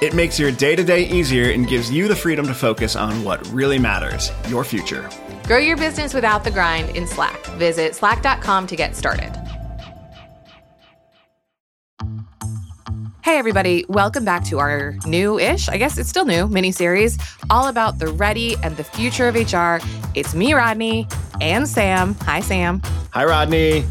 It makes your day to day easier and gives you the freedom to focus on what really matters your future. Grow your business without the grind in Slack. Visit slack.com to get started. Hey, everybody, welcome back to our new ish, I guess it's still new, mini series all about the ready and the future of HR. It's me, Rodney, and Sam. Hi, Sam. Hi, Rodney.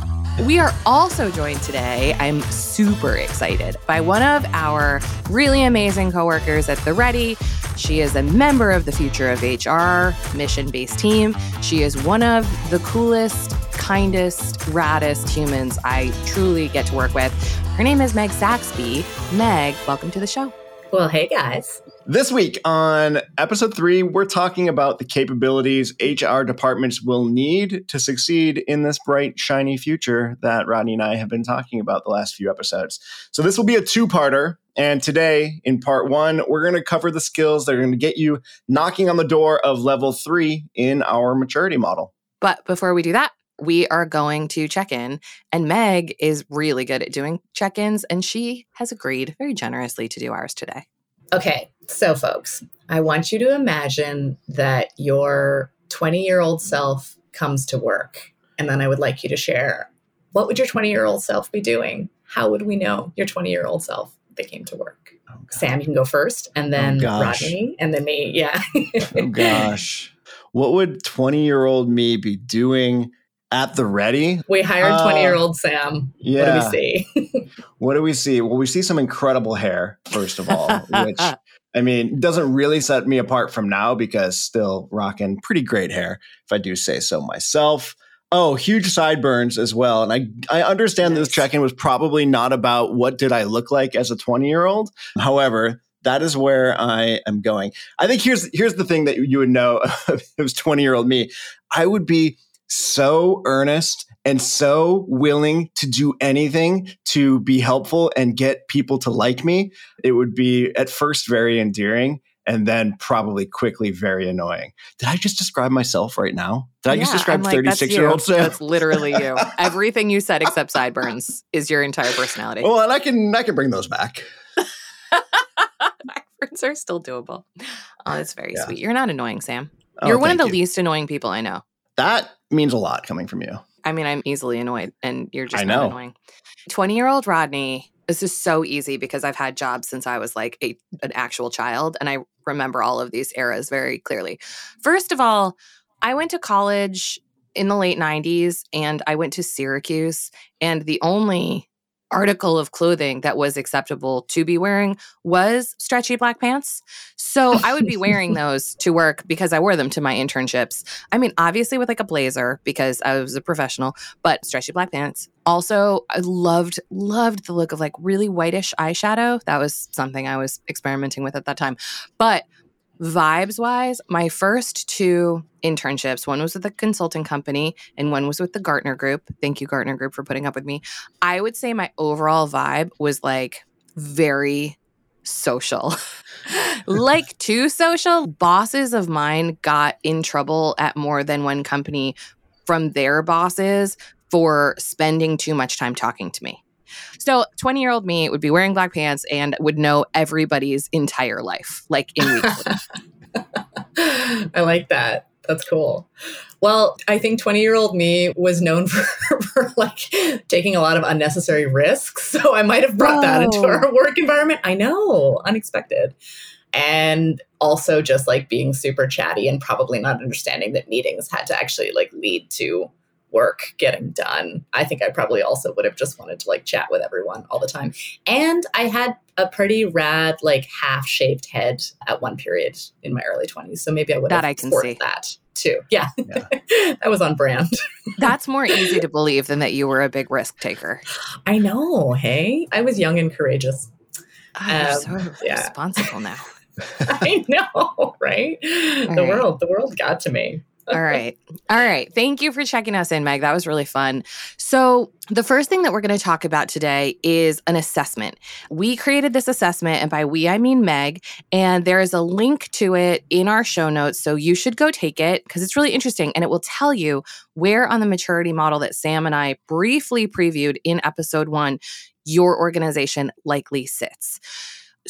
We are also joined today, I'm super excited, by one of our really amazing coworkers at The Ready. She is a member of the Future of HR mission based team. She is one of the coolest, kindest, raddest humans I truly get to work with. Her name is Meg Saxby. Meg, welcome to the show. Well, hey guys. This week on episode three, we're talking about the capabilities HR departments will need to succeed in this bright, shiny future that Rodney and I have been talking about the last few episodes. So, this will be a two parter. And today, in part one, we're going to cover the skills that are going to get you knocking on the door of level three in our maturity model. But before we do that, we are going to check in. And Meg is really good at doing check ins, and she has agreed very generously to do ours today. Okay, so folks, I want you to imagine that your 20 year old self comes to work. And then I would like you to share what would your 20 year old self be doing? How would we know your 20 year old self that came to work? Oh, Sam, you can go first, and oh, then oh, Rodney, and then me. Yeah. oh, gosh. What would 20 year old me be doing at the ready. We hired uh, 20 year old Sam. Yeah. What do we see? what do we see? Well, we see some incredible hair, first of all, which I mean, doesn't really set me apart from now because still rocking pretty great hair, if I do say so myself. Oh, huge sideburns as well. And I, I understand nice. this check in was probably not about what did I look like as a 20 year old. However, that is where I am going. I think here's here's the thing that you would know if it was 20 year old me. I would be so earnest and so willing to do anything to be helpful and get people to like me, it would be at first very endearing and then probably quickly very annoying. Did I just describe myself right now? Did I just describe 36 year old Sam? That's literally you. Everything you said except sideburns is your entire personality. Well, and I can I can bring those back. sideburns are still doable. Oh, that's very yeah. sweet. You're not annoying, Sam. Oh, You're oh, one of the you. least annoying people I know. That means a lot coming from you. I mean, I'm easily annoyed, and you're just I know. annoying. 20 year old Rodney, this is so easy because I've had jobs since I was like a, an actual child, and I remember all of these eras very clearly. First of all, I went to college in the late 90s and I went to Syracuse, and the only article of clothing that was acceptable to be wearing was stretchy black pants. So I would be wearing those to work because I wore them to my internships. I mean, obviously with like a blazer because I was a professional, but stretchy black pants. Also, I loved loved the look of like really whitish eyeshadow. That was something I was experimenting with at that time. But vibes wise, my first two internships, one was with a consulting company and one was with the Gartner Group. Thank you, Gartner Group, for putting up with me. I would say my overall vibe was like very social. like too social. Bosses of mine got in trouble at more than one company from their bosses for spending too much time talking to me. So 20 year old me would be wearing black pants and would know everybody's entire life, like in weeks. I like that. That's cool. Well, I think 20 year old me was known for, for, like taking a lot of unnecessary risks. So I might have brought Whoa. that into our work environment. I know, unexpected. And also just like being super chatty and probably not understanding that meetings had to actually like lead to work getting done. I think I probably also would have just wanted to like chat with everyone all the time. And I had a pretty rad, like half shaved head at one period in my early 20s. So maybe I would that have I can see. that too. Yeah, yeah. that was on brand. That's more easy to believe than that you were a big risk taker. I know. Hey, I was young and courageous. Oh, um, so yeah. responsible now. I know, right? All the right. world, the world got to me. All right. All right. Thank you for checking us in, Meg. That was really fun. So, the first thing that we're going to talk about today is an assessment. We created this assessment, and by we, I mean Meg, and there is a link to it in our show notes. So, you should go take it because it's really interesting and it will tell you where on the maturity model that Sam and I briefly previewed in episode one your organization likely sits.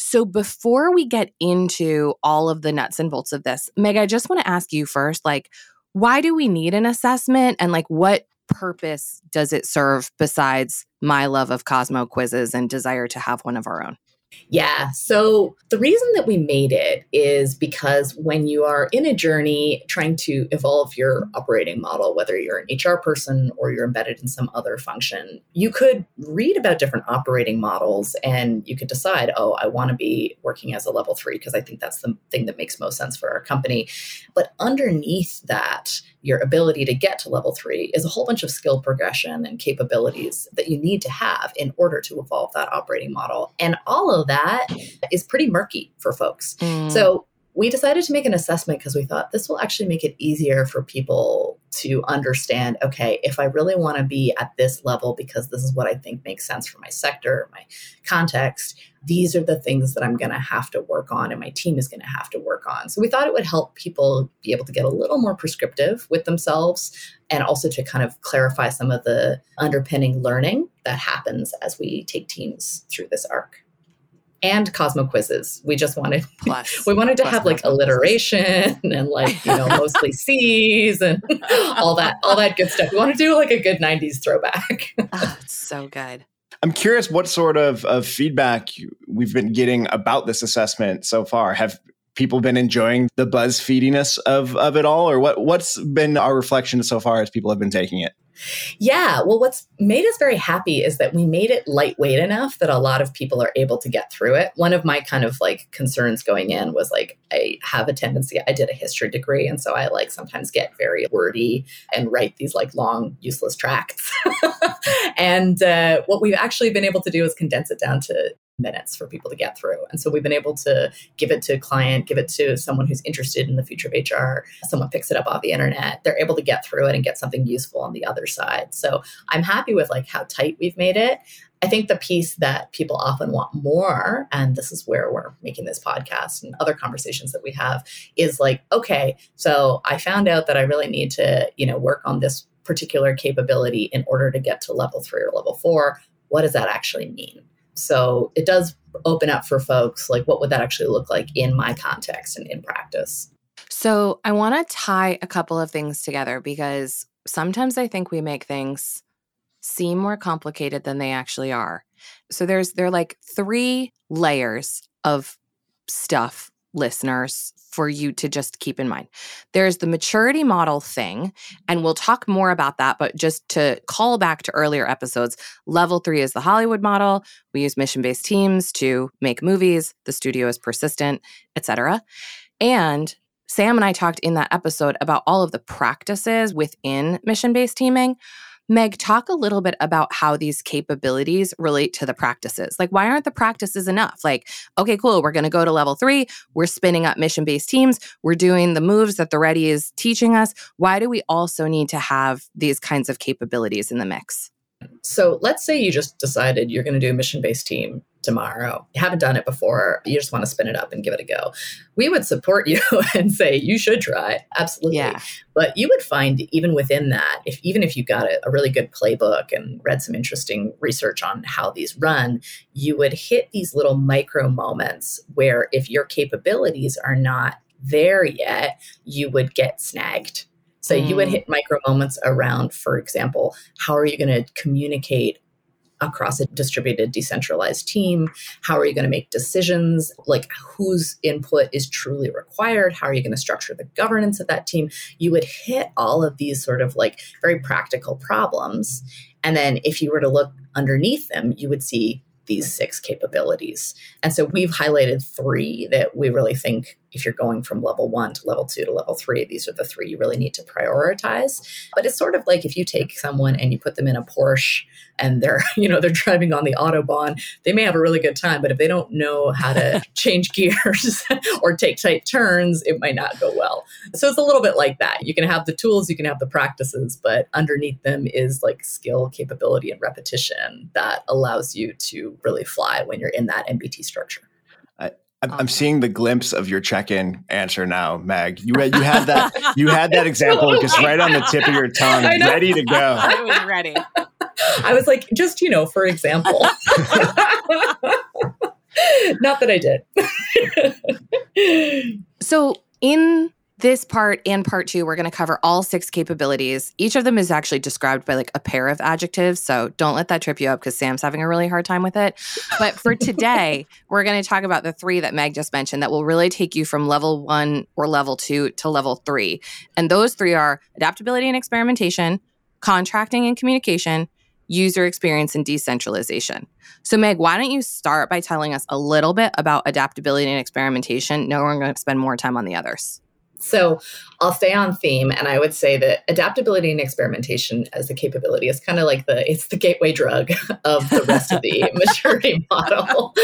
So, before we get into all of the nuts and bolts of this, Meg, I just want to ask you first like, why do we need an assessment and like what purpose does it serve besides my love of Cosmo quizzes and desire to have one of our own? Yeah. So the reason that we made it is because when you are in a journey trying to evolve your operating model, whether you're an HR person or you're embedded in some other function, you could read about different operating models and you could decide, oh, I want to be working as a level three because I think that's the thing that makes most sense for our company. But underneath that, your ability to get to level three is a whole bunch of skill progression and capabilities that you need to have in order to evolve that operating model. And all of that is pretty murky for folks. Mm. So we decided to make an assessment because we thought this will actually make it easier for people to understand okay, if I really want to be at this level because this is what I think makes sense for my sector, my context, these are the things that I'm going to have to work on and my team is going to have to work on. So we thought it would help people be able to get a little more prescriptive with themselves and also to kind of clarify some of the underpinning learning that happens as we take teams through this arc and Cosmo quizzes. We just wanted Plus, we wanted to have like alliteration and like you know mostly C's and all that all that good stuff. We want to do like a good '90s throwback. oh, it's so good. I'm curious what sort of, of feedback we've been getting about this assessment so far. Have people been enjoying the buzz feediness of, of it all, or what what's been our reflection so far as people have been taking it? Yeah. Well, what's made us very happy is that we made it lightweight enough that a lot of people are able to get through it. One of my kind of like concerns going in was like, I have a tendency, I did a history degree. And so I like sometimes get very wordy and write these like long, useless tracts. and uh, what we've actually been able to do is condense it down to minutes for people to get through. And so we've been able to give it to a client, give it to someone who's interested in the future of HR. Someone picks it up off the internet. They're able to get through it and get something useful on the other side. So I'm happy with like how tight we've made it. I think the piece that people often want more, and this is where we're making this podcast and other conversations that we have, is like, okay, so I found out that I really need to, you know, work on this particular capability in order to get to level three or level four. What does that actually mean? So it does open up for folks like what would that actually look like in my context and in practice. So I want to tie a couple of things together because sometimes I think we make things seem more complicated than they actually are. So there's there are like three layers of stuff listeners for you to just keep in mind. There's the maturity model thing, and we'll talk more about that. But just to call back to earlier episodes, level three is the Hollywood model. We use mission based teams to make movies, the studio is persistent, etc. And Sam and I talked in that episode about all of the practices within mission based teaming. Meg, talk a little bit about how these capabilities relate to the practices. Like, why aren't the practices enough? Like, okay, cool, we're going to go to level three. We're spinning up mission based teams. We're doing the moves that the Ready is teaching us. Why do we also need to have these kinds of capabilities in the mix? So let's say you just decided you're going to do a mission based team tomorrow. You haven't done it before. You just want to spin it up and give it a go. We would support you and say you should try. Absolutely. Yeah. But you would find even within that, if even if you got a, a really good playbook and read some interesting research on how these run, you would hit these little micro moments where if your capabilities are not there yet, you would get snagged so mm. you would mm. hit micro moments around, for example, how are you going to communicate across a distributed decentralized team? How are you going to make decisions? Like whose input is truly required? How are you going to structure the governance of that team? You would hit all of these sort of like very practical problems and then if you were to look underneath them you would see these six capabilities. And so we've highlighted three that we really think if you're going from level one to level two to level three, these are the three you really need to prioritize. But it's sort of like if you take someone and you put them in a Porsche and they're, you know, they're driving on the Autobahn, they may have a really good time, but if they don't know how to change gears or take tight turns, it might not go well. So it's a little bit like that. You can have the tools, you can have the practices, but underneath them is like skill, capability, and repetition that allows you to really fly when you're in that MBT structure. I'm, I'm seeing the glimpse of your check-in answer now, Meg. You had, you had that you had that example just right on the tip of your tongue, ready to go. I was ready. I was like, just you know, for example. Not that I did. so in this part and part two, we're going to cover all six capabilities. Each of them is actually described by like a pair of adjectives. So don't let that trip you up because Sam's having a really hard time with it. But for today, we're going to talk about the three that Meg just mentioned that will really take you from level one or level two to level three. And those three are adaptability and experimentation, contracting and communication, user experience and decentralization. So, Meg, why don't you start by telling us a little bit about adaptability and experimentation? No, we're going to spend more time on the others. So I'll stay on theme and I would say that adaptability and experimentation as a capability is kind of like the it's the gateway drug of the rest of the maturity model.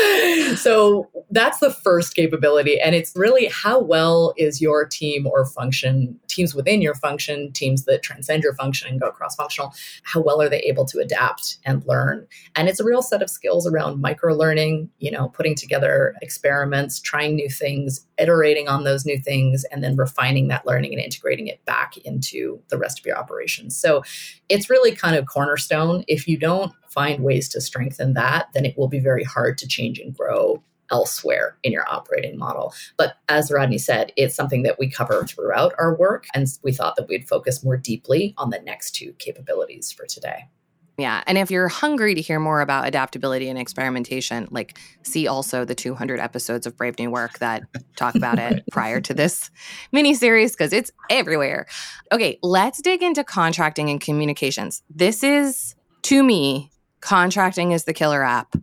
So that's the first capability and it's really how well is your team or function teams within your function, teams that transcend your function and go cross functional, how well are they able to adapt and learn? And it's a real set of skills around micro learning, you know, putting together experiments, trying new things, iterating on those new things and then refining that learning and integrating it back into the rest of your operations. So it's really kind of cornerstone. If you don't find ways to strengthen that, then it will be very hard to change and grow elsewhere in your operating model. But as Rodney said, it's something that we cover throughout our work. And we thought that we'd focus more deeply on the next two capabilities for today. Yeah. And if you're hungry to hear more about adaptability and experimentation, like see also the 200 episodes of Brave New Work that talk about it prior to this mini series because it's everywhere. Okay, let's dig into contracting and communications. This is, to me, contracting is the killer app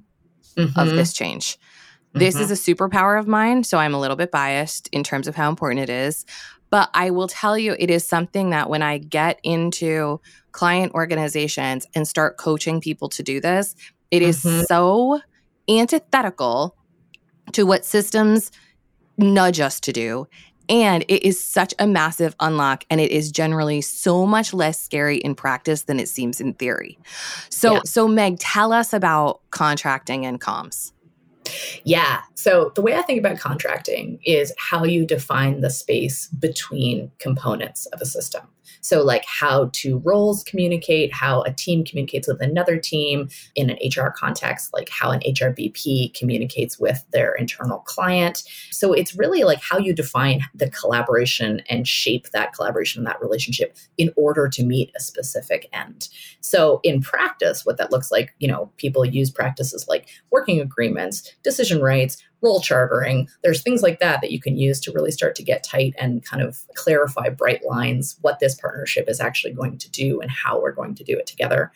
mm-hmm. of this change. This mm-hmm. is a superpower of mine, so I'm a little bit biased in terms of how important it is. But I will tell you, it is something that when I get into client organizations and start coaching people to do this, it is mm-hmm. so antithetical to what systems nudge us to do. And it is such a massive unlock, and it is generally so much less scary in practice than it seems in theory. So, yeah. so Meg, tell us about contracting and comms. Yeah. So the way I think about contracting is how you define the space between components of a system. So, like how two roles communicate, how a team communicates with another team in an HR context, like how an HRBP communicates with their internal client. So, it's really like how you define the collaboration and shape that collaboration and that relationship in order to meet a specific end. So, in practice, what that looks like, you know, people use practices like working agreements, decision rights, role chartering. There's things like that that you can use to really start to get tight and kind of clarify bright lines what this partnership is actually going to do and how we're going to do it together.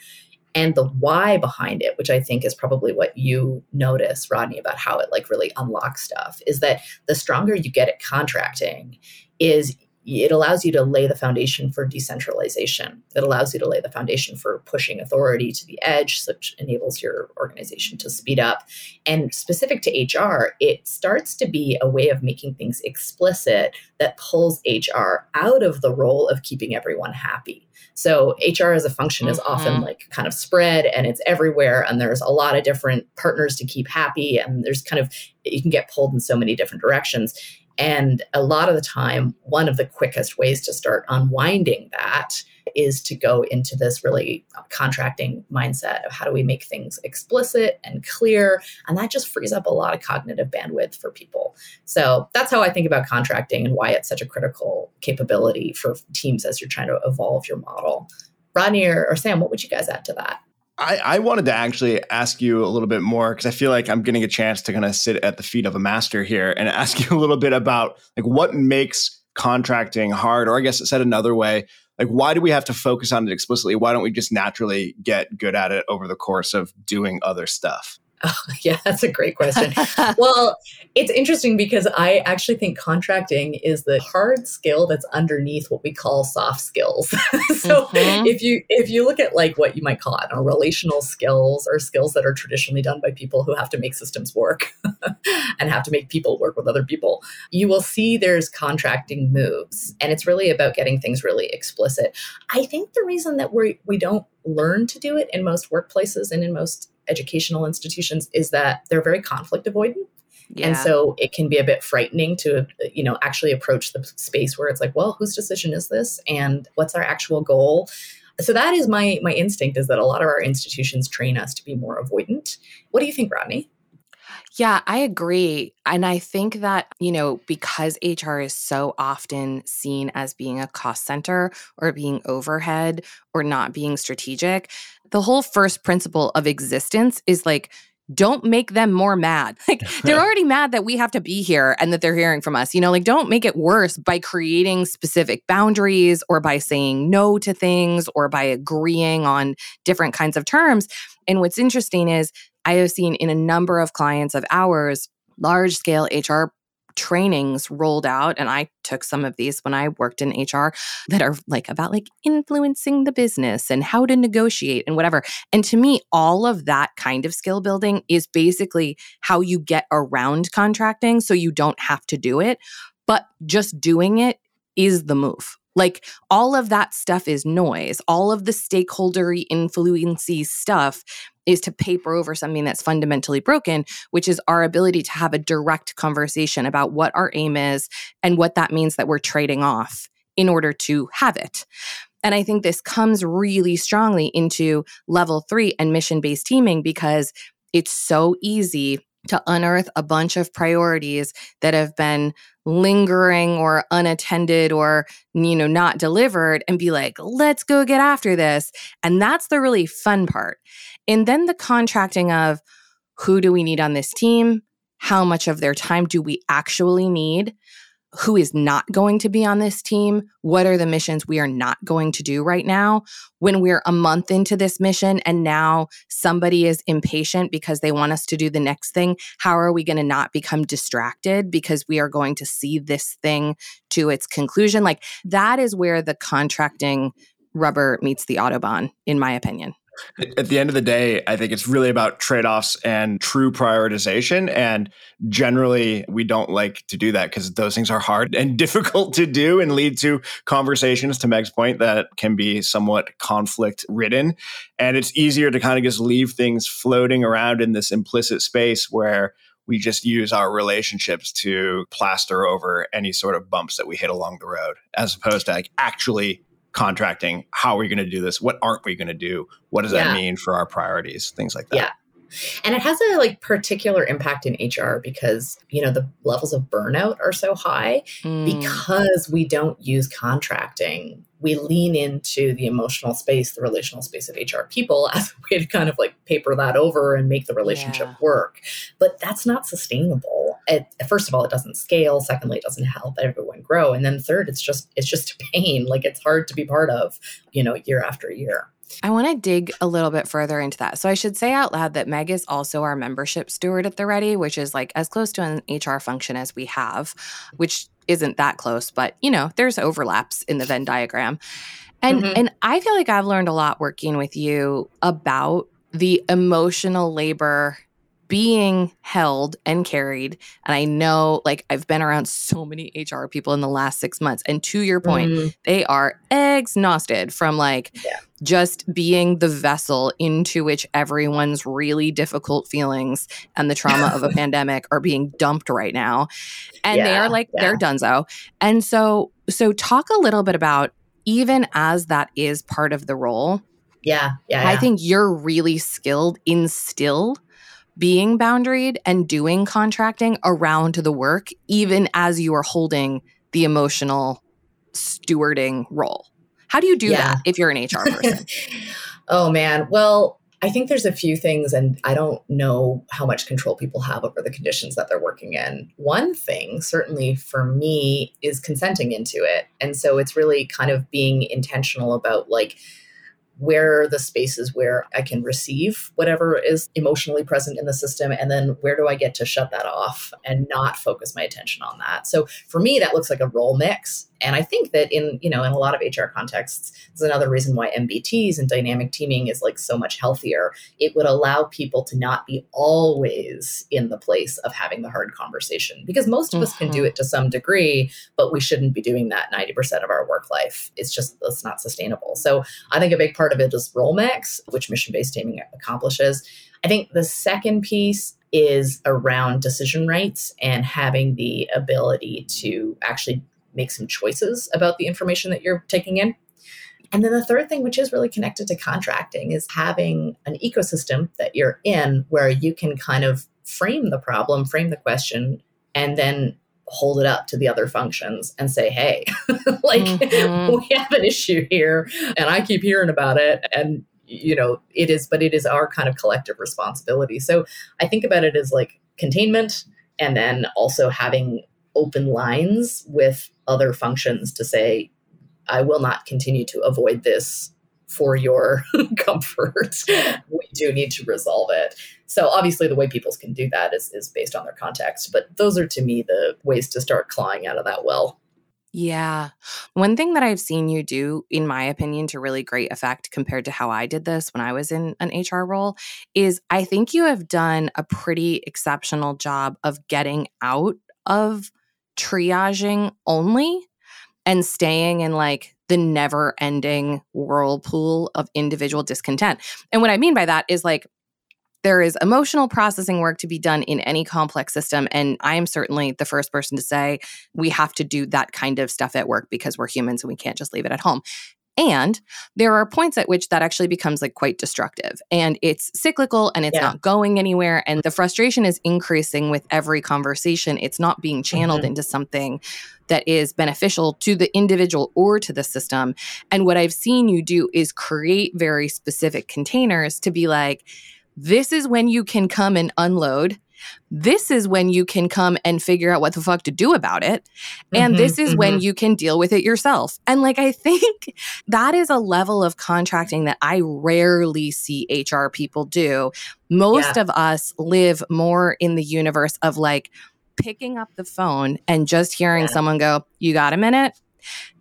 And the why behind it, which I think is probably what you notice, Rodney, about how it like really unlocks stuff, is that the stronger you get at contracting is it allows you to lay the foundation for decentralization. It allows you to lay the foundation for pushing authority to the edge, which enables your organization to speed up. And specific to HR, it starts to be a way of making things explicit that pulls HR out of the role of keeping everyone happy. So HR as a function is mm-hmm. often like kind of spread and it's everywhere and there's a lot of different partners to keep happy and there's kind of you can get pulled in so many different directions. And a lot of the time, one of the quickest ways to start unwinding that is to go into this really contracting mindset of how do we make things explicit and clear. And that just frees up a lot of cognitive bandwidth for people. So that's how I think about contracting and why it's such a critical capability for teams as you're trying to evolve your model. Rodney or, or Sam, what would you guys add to that? I, I, wanted to actually ask you a little bit more because I feel like I'm getting a chance to kind of sit at the feet of a master here and ask you a little bit about like what makes contracting hard, or I guess it said another way, like why do we have to focus on it explicitly? Why don't we just naturally get good at it over the course of doing other stuff? Oh, yeah, that's a great question. well, it's interesting because I actually think contracting is the hard skill that's underneath what we call soft skills. so mm-hmm. if you if you look at like what you might call it, know, relational skills or skills that are traditionally done by people who have to make systems work and have to make people work with other people, you will see there's contracting moves, and it's really about getting things really explicit. I think the reason that we we don't learn to do it in most workplaces and in most educational institutions is that they're very conflict avoidant. Yeah. And so it can be a bit frightening to, you know, actually approach the space where it's like, well, whose decision is this? And what's our actual goal? So that is my my instinct is that a lot of our institutions train us to be more avoidant. What do you think, Rodney? Yeah, I agree. And I think that, you know, because HR is so often seen as being a cost center or being overhead or not being strategic, the whole first principle of existence is like, don't make them more mad. Like they're already mad that we have to be here and that they're hearing from us. You know, like don't make it worse by creating specific boundaries or by saying no to things or by agreeing on different kinds of terms. And what's interesting is I have seen in a number of clients of ours large scale HR trainings rolled out and I took some of these when I worked in HR that are like about like influencing the business and how to negotiate and whatever. And to me all of that kind of skill building is basically how you get around contracting so you don't have to do it, but just doing it is the move. Like all of that stuff is noise. All of the stakeholdery influency stuff is to paper over something that's fundamentally broken, which is our ability to have a direct conversation about what our aim is and what that means that we're trading off in order to have it. And I think this comes really strongly into level three and mission based teaming because it's so easy to unearth a bunch of priorities that have been lingering or unattended or you know not delivered and be like let's go get after this. And that's the really fun part. And then the contracting of who do we need on this team? How much of their time do we actually need who is not going to be on this team? What are the missions we are not going to do right now? When we're a month into this mission and now somebody is impatient because they want us to do the next thing, how are we going to not become distracted because we are going to see this thing to its conclusion? Like that is where the contracting rubber meets the Autobahn, in my opinion. At the end of the day, I think it's really about trade offs and true prioritization. And generally, we don't like to do that because those things are hard and difficult to do and lead to conversations, to Meg's point, that can be somewhat conflict ridden. And it's easier to kind of just leave things floating around in this implicit space where we just use our relationships to plaster over any sort of bumps that we hit along the road, as opposed to like actually contracting how are we going to do this? What aren't we going to do? What does yeah. that mean for our priorities? Things like that. Yeah and it has a like particular impact in hr because you know the levels of burnout are so high mm. because we don't use contracting we lean into the emotional space the relational space of hr people as a way to kind of like paper that over and make the relationship yeah. work but that's not sustainable it, first of all, it doesn't scale. Secondly, it doesn't help everyone grow. And then third, it's just it's just a pain. Like it's hard to be part of, you know, year after year. I want to dig a little bit further into that. So I should say out loud that Meg is also our membership steward at the Ready, which is like as close to an HR function as we have, which isn't that close, but you know, there's overlaps in the Venn diagram. And mm-hmm. and I feel like I've learned a lot working with you about the emotional labor being held and carried. And I know, like, I've been around so many HR people in the last six months. And to your point, mm-hmm. they are exhausted from like yeah. Just being the vessel into which everyone's really difficult feelings and the trauma of a pandemic are being dumped right now. And yeah, they are like, yeah. they're donezo. And so, so talk a little bit about even as that is part of the role. Yeah. Yeah. I think you're really skilled in still being boundaried and doing contracting around the work, even as you are holding the emotional stewarding role. How do you do yeah. that if you're an HR person? oh, man. Well, I think there's a few things, and I don't know how much control people have over the conditions that they're working in. One thing, certainly for me, is consenting into it. And so it's really kind of being intentional about like, where are the spaces where I can receive whatever is emotionally present in the system? And then where do I get to shut that off and not focus my attention on that? So for me, that looks like a role mix. And I think that in, you know, in a lot of HR contexts, is another reason why MBTs and dynamic teaming is like so much healthier. It would allow people to not be always in the place of having the hard conversation because most of mm-hmm. us can do mm-hmm. it to some degree, but we shouldn't be doing that 90% of our work life. It's just, it's not sustainable. So I think a big part of it is role mix, which mission based teaming accomplishes. I think the second piece is around decision rights and having the ability to actually make some choices about the information that you're taking in. And then the third thing, which is really connected to contracting, is having an ecosystem that you're in where you can kind of frame the problem, frame the question, and then hold it up to the other functions and say, hey, like mm-hmm. we have an issue here and I keep hearing about it. And, you know, it is, but it is our kind of collective responsibility. So I think about it as like containment and then also having open lines with other functions to say, I will not continue to avoid this for your comfort. we do need to resolve it. So obviously the way people can do that is, is based on their context. But those are to me the ways to start clawing out of that well. Yeah. One thing that I've seen you do, in my opinion, to really great effect compared to how I did this when I was in an HR role is I think you have done a pretty exceptional job of getting out of triaging only and staying in like the never ending whirlpool of individual discontent. And what I mean by that is like, there is emotional processing work to be done in any complex system. And I am certainly the first person to say we have to do that kind of stuff at work because we're humans and we can't just leave it at home. And there are points at which that actually becomes like quite destructive and it's cyclical and it's yeah. not going anywhere. And the frustration is increasing with every conversation. It's not being channeled mm-hmm. into something that is beneficial to the individual or to the system. And what I've seen you do is create very specific containers to be like, this is when you can come and unload this is when you can come and figure out what the fuck to do about it. And mm-hmm, this is mm-hmm. when you can deal with it yourself. And like, I think that is a level of contracting that I rarely see HR people do. Most yeah. of us live more in the universe of like picking up the phone and just hearing yeah. someone go, You got a minute?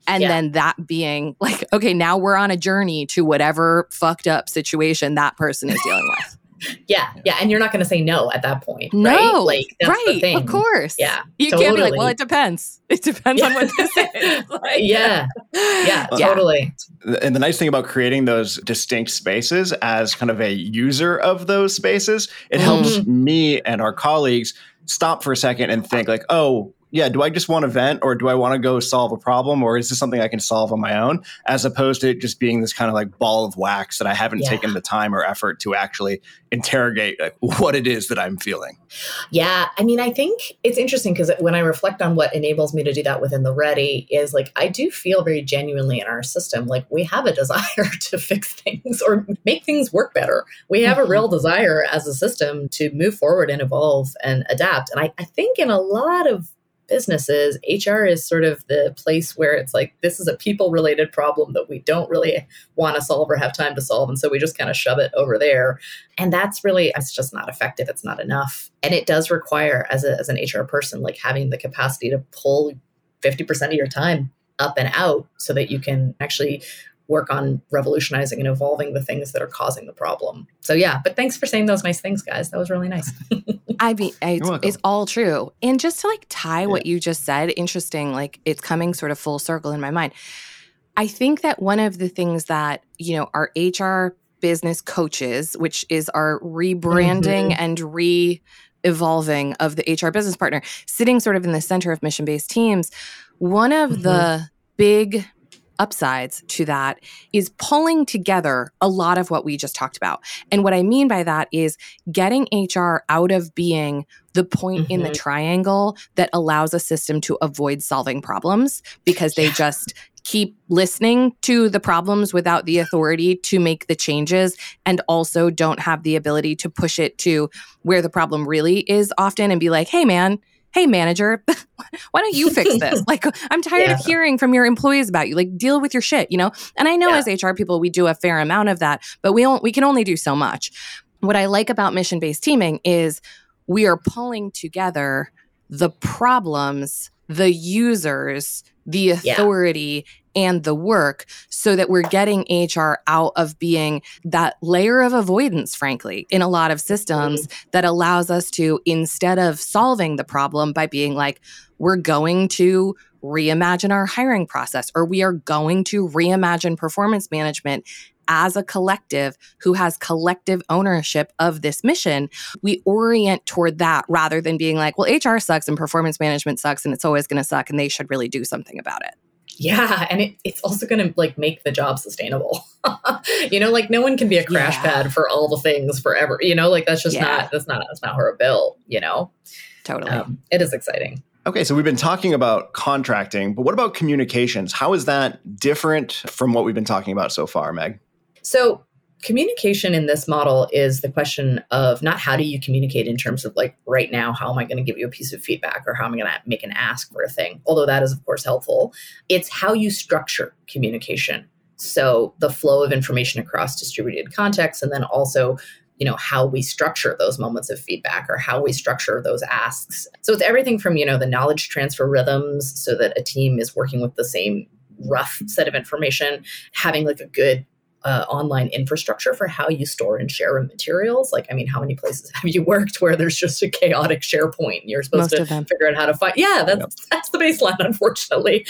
And yeah. then that being like, okay, now we're on a journey to whatever fucked up situation that person is dealing with yeah, yeah, and you're not going to say no at that point, no, right? Like that's right, the thing. Of course, yeah. You totally. can't be like, well, it depends. It depends yeah. on what this is. Like, yeah, yeah, totally. And the nice thing about creating those distinct spaces as kind of a user of those spaces, it mm-hmm. helps me and our colleagues stop for a second and think like, oh, yeah, do I just want to vent or do I want to go solve a problem or is this something I can solve on my own as opposed to it just being this kind of like ball of wax that I haven't yeah. taken the time or effort to actually interrogate like, what it is that I'm feeling. Yeah, I mean, I think it's interesting because when I reflect on what enables me to do that within the ready is like I do feel very genuinely in our system like we have a desire to fix things or make things work better. We have mm-hmm. a real desire as a system to move forward and evolve and adapt. And I, I think in a lot of businesses, HR is sort of the place where it's like, this is a people related problem that we don't really want to solve or have time to solve. And so we just kind of shove it over there. And that's really, it's just not effective. It's not enough. And it does require, as, a, as an HR person, like having the capacity to pull 50% of your time up and out so that you can actually work on revolutionizing and evolving the things that are causing the problem. So yeah, but thanks for saying those nice things, guys. That was really nice. I mean, it's, it's, all true. And just to like tie yeah. what you just said, interesting, like it's coming sort of full circle in my mind. I think that one of the things that, you know, our HR business coaches, which is our rebranding mm-hmm. and re evolving of the HR business partner, sitting sort of in the center of mission based teams, one of mm-hmm. the big upsides to that is pulling together a lot of what we just talked about. And what I mean by that is getting HR out of being the point mm-hmm. in the mm-hmm. triangle that allows a system to avoid solving problems because they yeah. just keep listening to the problems without the authority to make the changes and also don't have the ability to push it to where the problem really is often and be like, hey, man, hey, manager, why don't you fix this? like, I'm tired yeah. of hearing from your employees about you. Like, deal with your shit, you know? And I know yeah. as HR people, we do a fair amount of that, but we, we can only do so much. What I like about mission based teaming is we are pulling together the problems, the users, the authority. And the work so that we're getting HR out of being that layer of avoidance, frankly, in a lot of systems mm-hmm. that allows us to, instead of solving the problem by being like, we're going to reimagine our hiring process or we are going to reimagine performance management as a collective who has collective ownership of this mission, we orient toward that rather than being like, well, HR sucks and performance management sucks and it's always going to suck and they should really do something about it. Yeah, and it, it's also going to like make the job sustainable. you know, like no one can be a crash yeah. pad for all the things forever. You know, like that's just yeah. not that's not that's not how we're built. You know, totally. Um, it is exciting. Okay, so we've been talking about contracting, but what about communications? How is that different from what we've been talking about so far, Meg? So, communication in this model is the question of not how do you communicate in terms of like right now how am i going to give you a piece of feedback or how am i going to make an ask for a thing? Although that is of course helpful. It's how you structure communication. So the flow of information across distributed contexts and then also you know how we structure those moments of feedback or how we structure those asks. So it's everything from you know the knowledge transfer rhythms so that a team is working with the same rough set of information having like a good uh, online infrastructure for how you store and share materials. Like, I mean, how many places have you worked where there's just a chaotic SharePoint and you're supposed Most to figure out how to find? Yeah, that's yep. that's the baseline, unfortunately.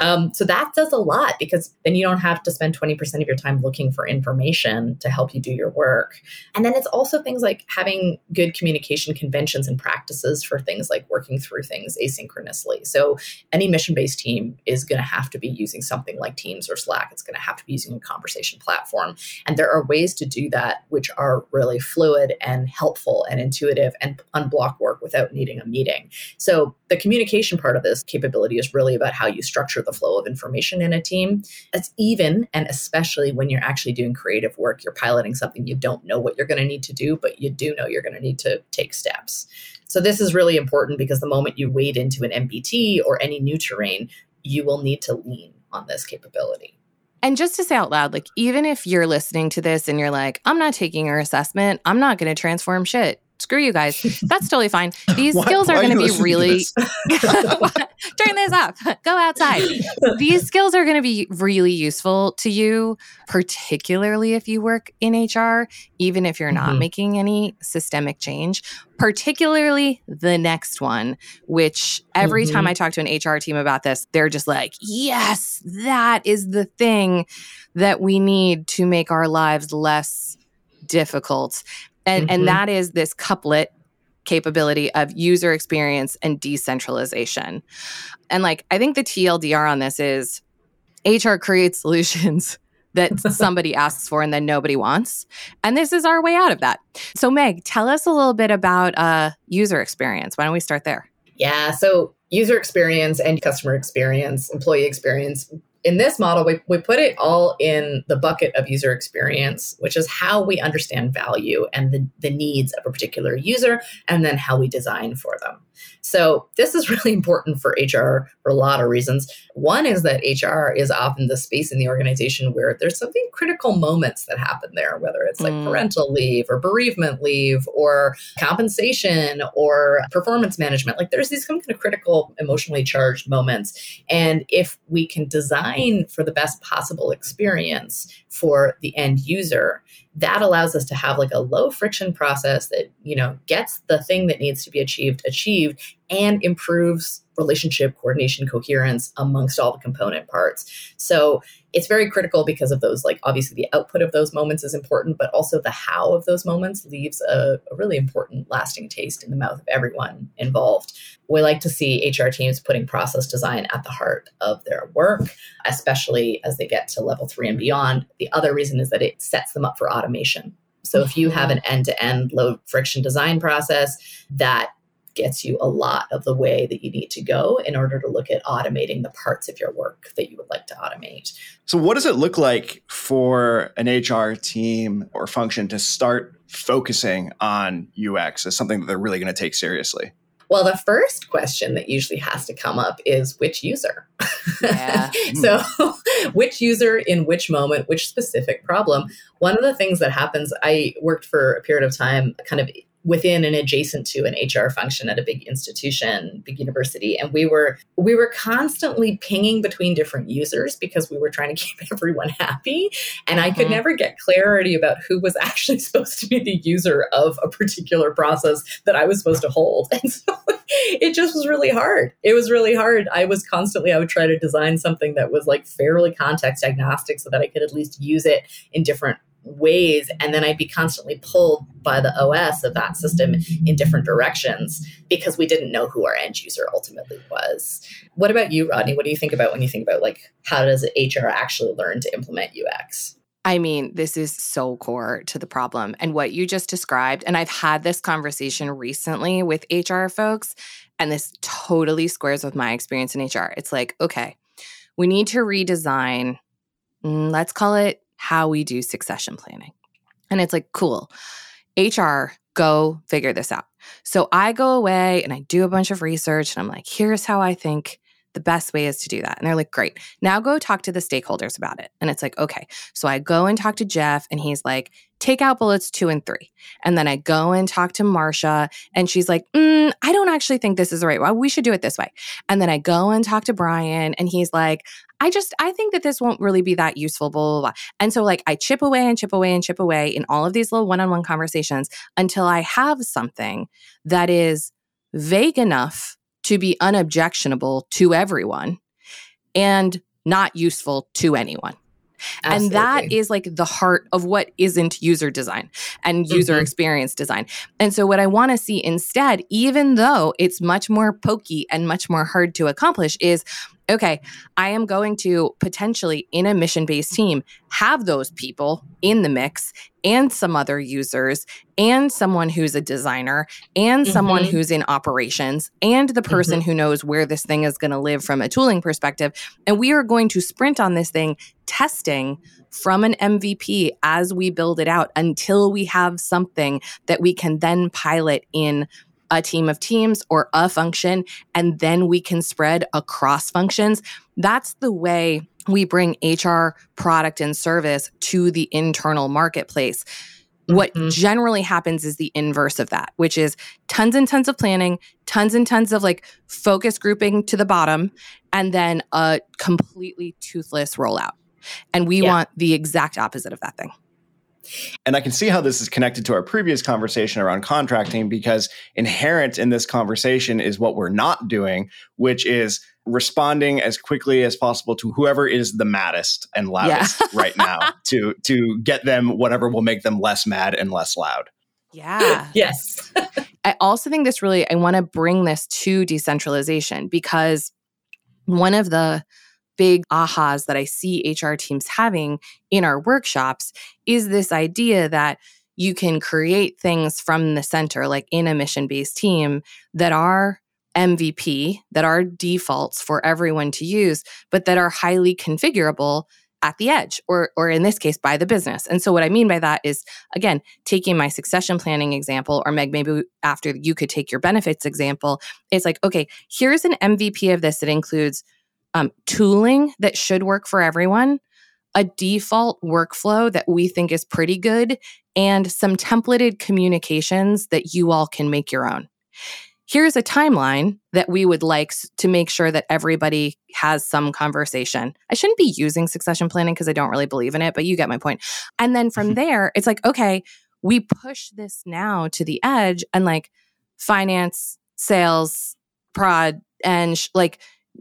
Um, so that does a lot because then you don't have to spend 20% of your time looking for information to help you do your work. And then it's also things like having good communication conventions and practices for things like working through things asynchronously. So any mission-based team is going to have to be using something like Teams or Slack. It's going to have to be using a conversation platform platform. And there are ways to do that which are really fluid and helpful and intuitive and unblock work without needing a meeting. So the communication part of this capability is really about how you structure the flow of information in a team. It's even and especially when you're actually doing creative work, you're piloting something you don't know what you're going to need to do, but you do know you're going to need to take steps. So this is really important because the moment you wade into an MBT or any new terrain, you will need to lean on this capability. And just to say out loud, like, even if you're listening to this and you're like, I'm not taking your assessment, I'm not going to transform shit. Screw you guys. That's totally fine. These why, skills are going to be really. Turn this off. Go outside. These skills are going to be really useful to you, particularly if you work in HR, even if you're not mm-hmm. making any systemic change particularly the next one, which every mm-hmm. time I talk to an HR team about this, they're just like, yes, that is the thing that we need to make our lives less difficult. And, mm-hmm. and that is this couplet capability of user experience and decentralization. And like, I think the TLDR on this is HR creates solutions that somebody asks for and then nobody wants. And this is our way out of that. So, Meg, tell us a little bit about uh, user experience. Why don't we start there? Yeah. So, user experience and customer experience, employee experience in this model, we, we put it all in the bucket of user experience, which is how we understand value and the, the needs of a particular user, and then how we design for them. So, this is really important for HR for a lot of reasons. One is that HR is often the space in the organization where there's something critical moments that happen there, whether it's like mm. parental leave or bereavement leave or compensation or performance management. Like, there's these kind of critical, emotionally charged moments. And if we can design for the best possible experience for the end user, that allows us to have like a low friction process that you know gets the thing that needs to be achieved achieved and improves relationship coordination coherence amongst all the component parts. So it's very critical because of those like obviously the output of those moments is important but also the how of those moments leaves a, a really important lasting taste in the mouth of everyone involved. We like to see hr teams putting process design at the heart of their work especially as they get to level three and beyond. The other reason is that it sets them up for automation. So if you have mm-hmm. an end-to-end low friction design process that gets you a lot of the way that you need to go in order to look at automating the parts of your work that you would like to automate. So, what does it look like for an HR team or function to start focusing on UX as something that they're really going to take seriously? Well, the first question that usually has to come up is which user? Yeah. so, which user in which moment, which specific problem? One of the things that happens, I worked for a period of time kind of within and adjacent to an HR function at a big institution, big university, and we were we were constantly pinging between different users because we were trying to keep everyone happy, and I could mm-hmm. never get clarity about who was actually supposed to be the user of a particular process that I was supposed to hold, and so it just was really hard. It was really hard. I was constantly I would try to design something that was like fairly context agnostic so that I could at least use it in different ways and then i'd be constantly pulled by the os of that system in different directions because we didn't know who our end user ultimately was what about you rodney what do you think about when you think about like how does hr actually learn to implement ux I mean, this is so core to the problem. And what you just described, and I've had this conversation recently with HR folks, and this totally squares with my experience in HR. It's like, okay, we need to redesign, mm, let's call it how we do succession planning. And it's like, cool. HR, go figure this out. So I go away and I do a bunch of research and I'm like, here's how I think the best way is to do that. And they're like, great. Now go talk to the stakeholders about it. And it's like, okay. So I go and talk to Jeff and he's like, take out bullets two and three. And then I go and talk to Marcia, and she's like, mm, I don't actually think this is the right way. We should do it this way. And then I go and talk to Brian, and he's like, I just, I think that this won't really be that useful, blah, blah, blah. And so, like, I chip away and chip away and chip away in all of these little one on one conversations until I have something that is vague enough to be unobjectionable to everyone and not useful to anyone. Absolutely. And that is like the heart of what isn't user design and user mm-hmm. experience design. And so, what I want to see instead, even though it's much more pokey and much more hard to accomplish, is okay, I am going to potentially in a mission based team have those people in the mix and some other users and someone who's a designer and mm-hmm. someone who's in operations and the person mm-hmm. who knows where this thing is going to live from a tooling perspective. And we are going to sprint on this thing testing from an MVP as we build it out until we have something that we can then pilot in a team of teams or a function, and then we can spread across functions. That's the way we bring HR product and service to the internal marketplace. What mm-hmm. generally happens is the inverse of that, which is tons and tons of planning, tons and tons of like focus grouping to the bottom, and then a completely toothless rollout. And we yeah. want the exact opposite of that thing. And I can see how this is connected to our previous conversation around contracting because inherent in this conversation is what we're not doing, which is responding as quickly as possible to whoever is the maddest and loudest yeah. right now to to get them whatever will make them less mad and less loud. Yeah. yes. I also think this really I want to bring this to decentralization because one of the big ahas that I see HR teams having in our workshops is this idea that you can create things from the center, like in a mission based team, that are MVP, that are defaults for everyone to use, but that are highly configurable at the edge or or in this case by the business. And so what I mean by that is again, taking my succession planning example or Meg maybe after you could take your benefits example, it's like okay, here's an MVP of this that includes um, tooling that should work for everyone, a default workflow that we think is pretty good, and some templated communications that you all can make your own. Here's a timeline that we would like to make sure that everybody has some conversation. I shouldn't be using succession planning because I don't really believe in it, but you get my point. And then from there, it's like, okay, we push this now to the edge and like finance, sales, prod, and sh- like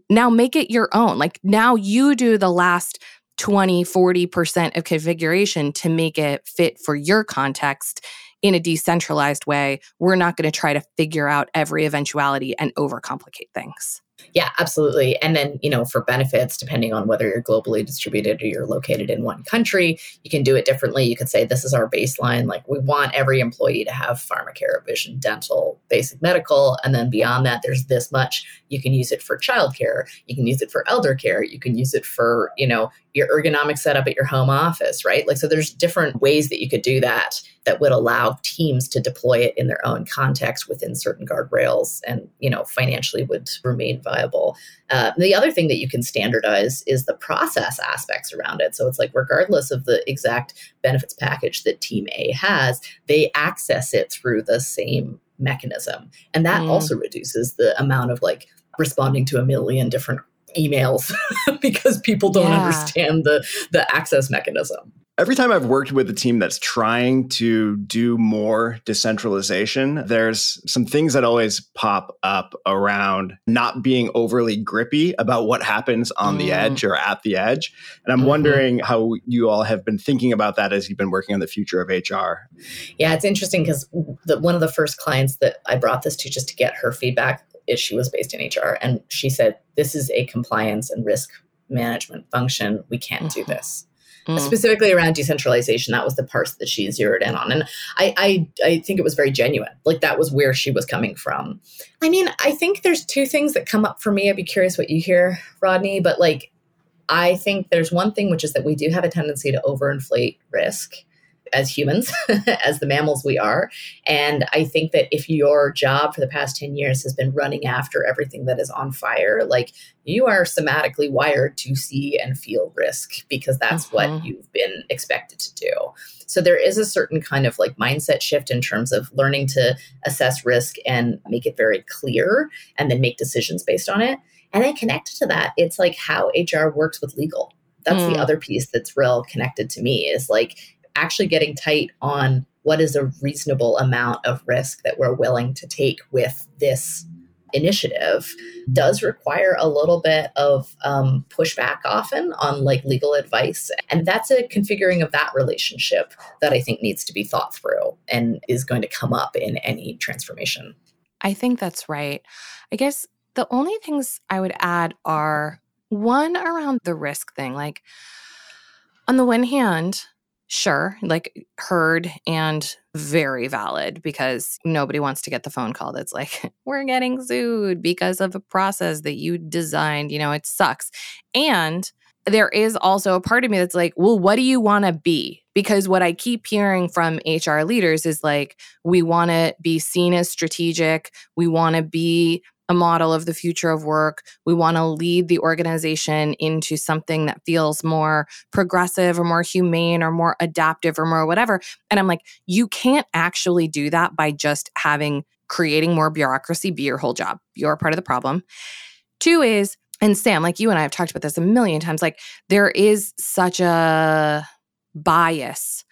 now make it your own. Like now you do the last 20, 40% of configuration to make it fit for your context in a decentralized way. We're not going to try to figure out every eventuality and overcomplicate things. Yeah, absolutely. And then, you know, for benefits, depending on whether you're globally distributed or you're located in one country, you can do it differently. You could say, this is our baseline. Like, we want every employee to have pharmacare, vision, dental, basic medical. And then beyond that, there's this much. You can use it for childcare. You can use it for elder care. You can use it for, you know, your ergonomic setup at your home office, right? Like, so there's different ways that you could do that that would allow teams to deploy it in their own context within certain guardrails and, you know, financially would remain viable. Uh, the other thing that you can standardize is the process aspects around it. So it's like, regardless of the exact benefits package that Team A has, they access it through the same mechanism. And that mm. also reduces the amount of like responding to a million different emails because people don't yeah. understand the the access mechanism. Every time I've worked with a team that's trying to do more decentralization, there's some things that always pop up around not being overly grippy about what happens on mm. the edge or at the edge. And I'm mm-hmm. wondering how you all have been thinking about that as you've been working on the future of HR. Yeah, it's interesting because one of the first clients that I brought this to just to get her feedback is she was based in HR. And she said, This is a compliance and risk management function. We can't mm-hmm. do this. Mm. Specifically around decentralization, that was the part that she zeroed in on. And I, I I think it was very genuine. Like that was where she was coming from. I mean, I think there's two things that come up for me. I'd be curious what you hear, Rodney. But like I think there's one thing which is that we do have a tendency to overinflate risk as humans, as the mammals we are. And I think that if your job for the past 10 years has been running after everything that is on fire, like you are somatically wired to see and feel risk because that's what mm-hmm. you've been expected to do. So there is a certain kind of like mindset shift in terms of learning to assess risk and make it very clear and then make decisions based on it. And then connected to that, it's like how HR works with legal. That's mm. the other piece that's real connected to me is like actually getting tight on what is a reasonable amount of risk that we're willing to take with this initiative does require a little bit of um, pushback often on like legal advice. And that's a configuring of that relationship that i think needs to be thought through and is going to come up in any transformation. I think that's right. I guess the only things i would add are one around the risk thing. Like on the one hand sure, like heard and very valid because nobody wants to get the phone call that's like, we're getting sued because of a process that you designed. You know, it sucks. And there is also a part of me that's like, well, what do you want to be? Because what I keep hearing from HR leaders is like, we want to be seen as strategic. We want to be a model of the future of work. We want to lead the organization into something that feels more progressive or more humane or more adaptive or more whatever. And I'm like, you can't actually do that by just having creating more bureaucracy be your whole job. You're part of the problem. Two is, and Sam, like you and I have talked about this a million times, like there is such a bias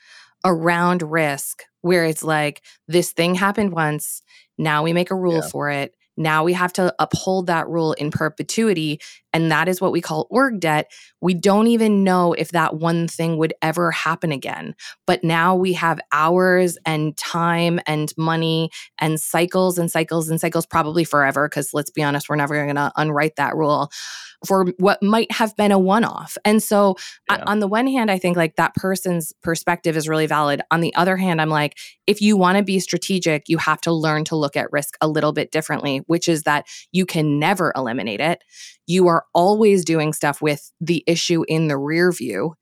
around risk where it's like this thing happened once now we make a rule yeah. for it now we have to uphold that rule in perpetuity. And that is what we call org debt. We don't even know if that one thing would ever happen again. But now we have hours and time and money and cycles and cycles and cycles, probably forever, because let's be honest, we're never going to unwrite that rule for what might have been a one off. And so, yeah. on the one hand, I think like that person's perspective is really valid. On the other hand, I'm like, if you want to be strategic, you have to learn to look at risk a little bit differently, which is that you can never eliminate it. You are always doing stuff with the issue in the rear view.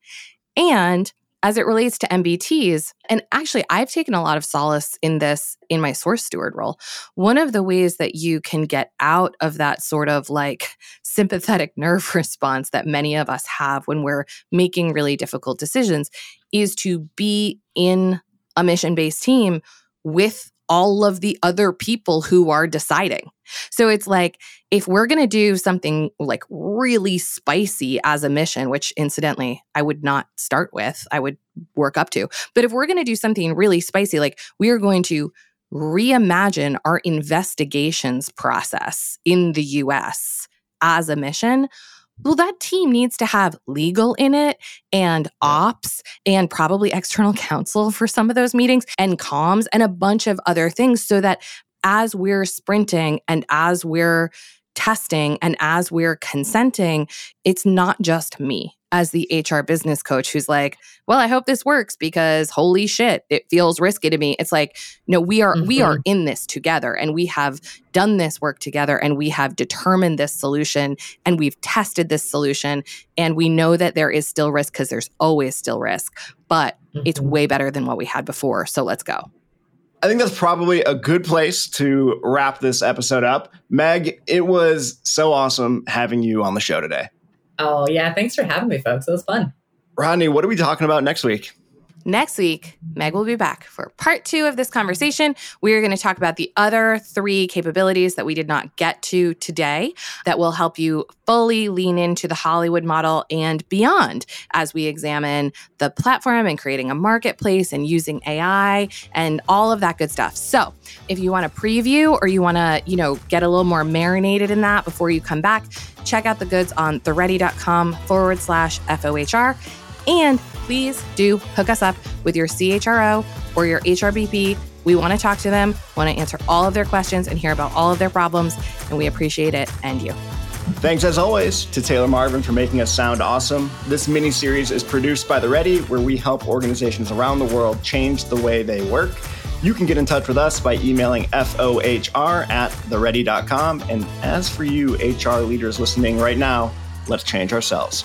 And as it relates to MBTs, and actually, I've taken a lot of solace in this in my source steward role. One of the ways that you can get out of that sort of like sympathetic nerve response that many of us have when we're making really difficult decisions is to be in a mission based team with all of the other people who are deciding. So it's like if we're going to do something like really spicy as a mission, which incidentally I would not start with, I would work up to. But if we're going to do something really spicy, like we are going to reimagine our investigations process in the US as a mission, well, that team needs to have legal in it and ops and probably external counsel for some of those meetings and comms and a bunch of other things so that as we're sprinting and as we're testing and as we're consenting, it's not just me as the HR business coach who's like, well, I hope this works because holy shit, it feels risky to me. It's like, no, we are mm-hmm. we are mm-hmm. in this together and we have done this work together and we have determined this solution and we've tested this solution and we know that there is still risk because there's always still risk, but mm-hmm. it's way better than what we had before. So let's go. I think that's probably a good place to wrap this episode up. Meg, it was so awesome having you on the show today. Oh, yeah. Thanks for having me, folks. It was fun. Rodney, what are we talking about next week? Next week, Meg will be back for part two of this conversation. We are going to talk about the other three capabilities that we did not get to today that will help you fully lean into the Hollywood model and beyond as we examine the platform and creating a marketplace and using AI and all of that good stuff. So, if you want to preview or you want to, you know, get a little more marinated in that before you come back, check out the goods on theready.com forward slash FOHR. And please do hook us up with your CHRO or your HRBP. We want to talk to them, want to answer all of their questions and hear about all of their problems, and we appreciate it and you. Thanks as always to Taylor Marvin for making us sound awesome. This mini series is produced by The Ready, where we help organizations around the world change the way they work. You can get in touch with us by emailing FOHR at theready.com. And as for you, HR leaders listening right now, let's change ourselves.